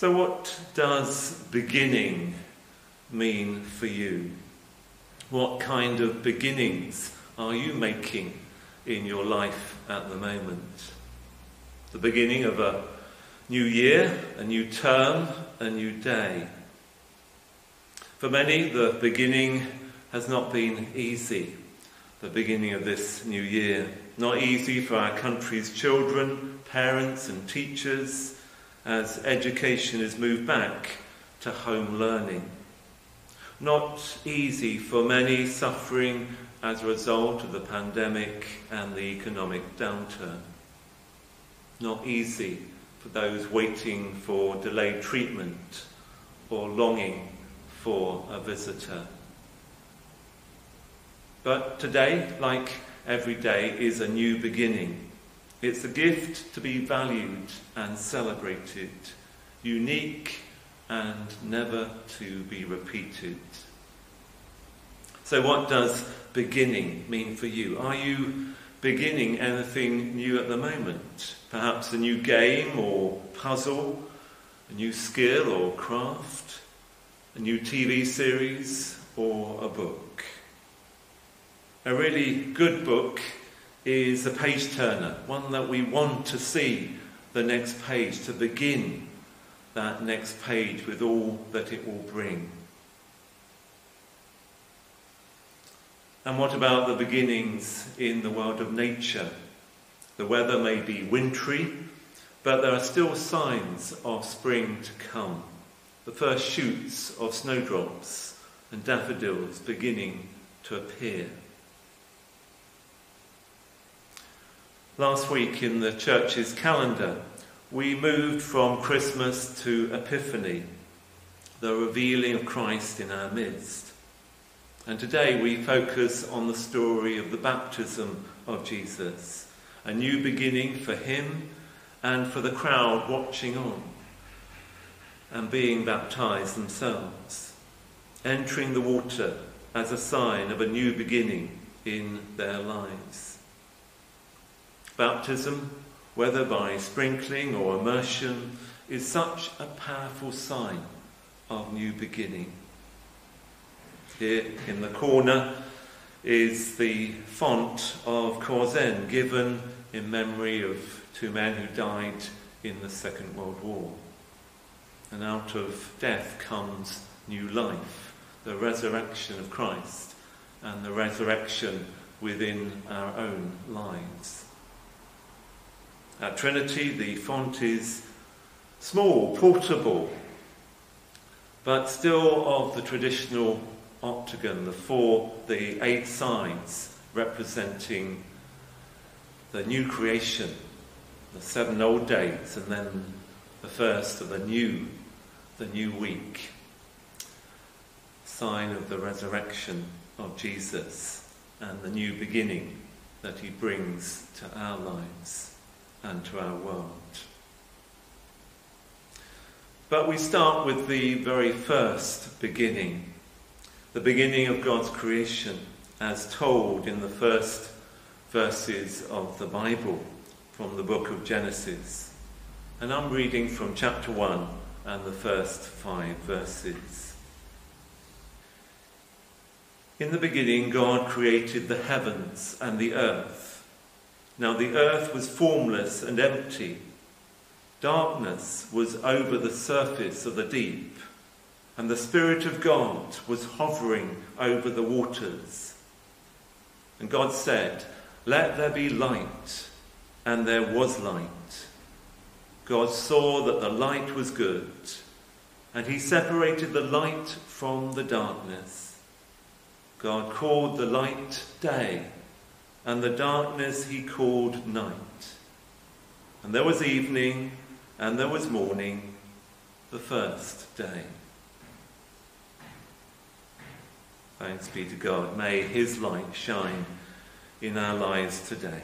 So, what does beginning mean for you? What kind of beginnings are you making in your life at the moment? The beginning of a new year, a new term, a new day. For many, the beginning has not been easy, the beginning of this new year. Not easy for our country's children, parents, and teachers as education is moved back to home learning. Not easy for many suffering as a result of the pandemic and the economic downturn. Not easy for those waiting for delayed treatment or longing for a visitor. But today, like every day, is a new beginning it's a gift to be valued and celebrated, unique and never to be repeated. So, what does beginning mean for you? Are you beginning anything new at the moment? Perhaps a new game or puzzle, a new skill or craft, a new TV series or a book? A really good book is a page turner, one that we want to see the next page, to begin that next page with all that it will bring. And what about the beginnings in the world of nature? The weather may be wintry, but there are still signs of spring to come. The first shoots of snowdrops and daffodils beginning to appear. Last week in the church's calendar, we moved from Christmas to Epiphany, the revealing of Christ in our midst. And today we focus on the story of the baptism of Jesus, a new beginning for him and for the crowd watching on and being baptized themselves, entering the water as a sign of a new beginning in their lives. Baptism, whether by sprinkling or immersion, is such a powerful sign of new beginning. Here in the corner is the font of Corzen, given in memory of two men who died in the Second World War. And out of death comes new life, the resurrection of Christ, and the resurrection within our own lives. At Trinity, the font is small, portable, but still of the traditional octagon, the four, the eight sides representing the new creation, the seven old days, and then the first of the new, the new week. Sign of the resurrection of Jesus and the new beginning that he brings to our lives and to our world. But we start with the very first beginning, the beginning of God's creation, as told in the first verses of the Bible from the book of Genesis. And I'm reading from chapter 1 and the first five verses. In the beginning, God created the heavens and the earth. Now the earth was formless and empty. Darkness was over the surface of the deep, and the Spirit of God was hovering over the waters. And God said, Let there be light, and there was light. God saw that the light was good, and he separated the light from the darkness. God called the light day and the darkness he called night. And there was evening, and there was morning, the first day. Thanks be to God. May his light shine in our lives today.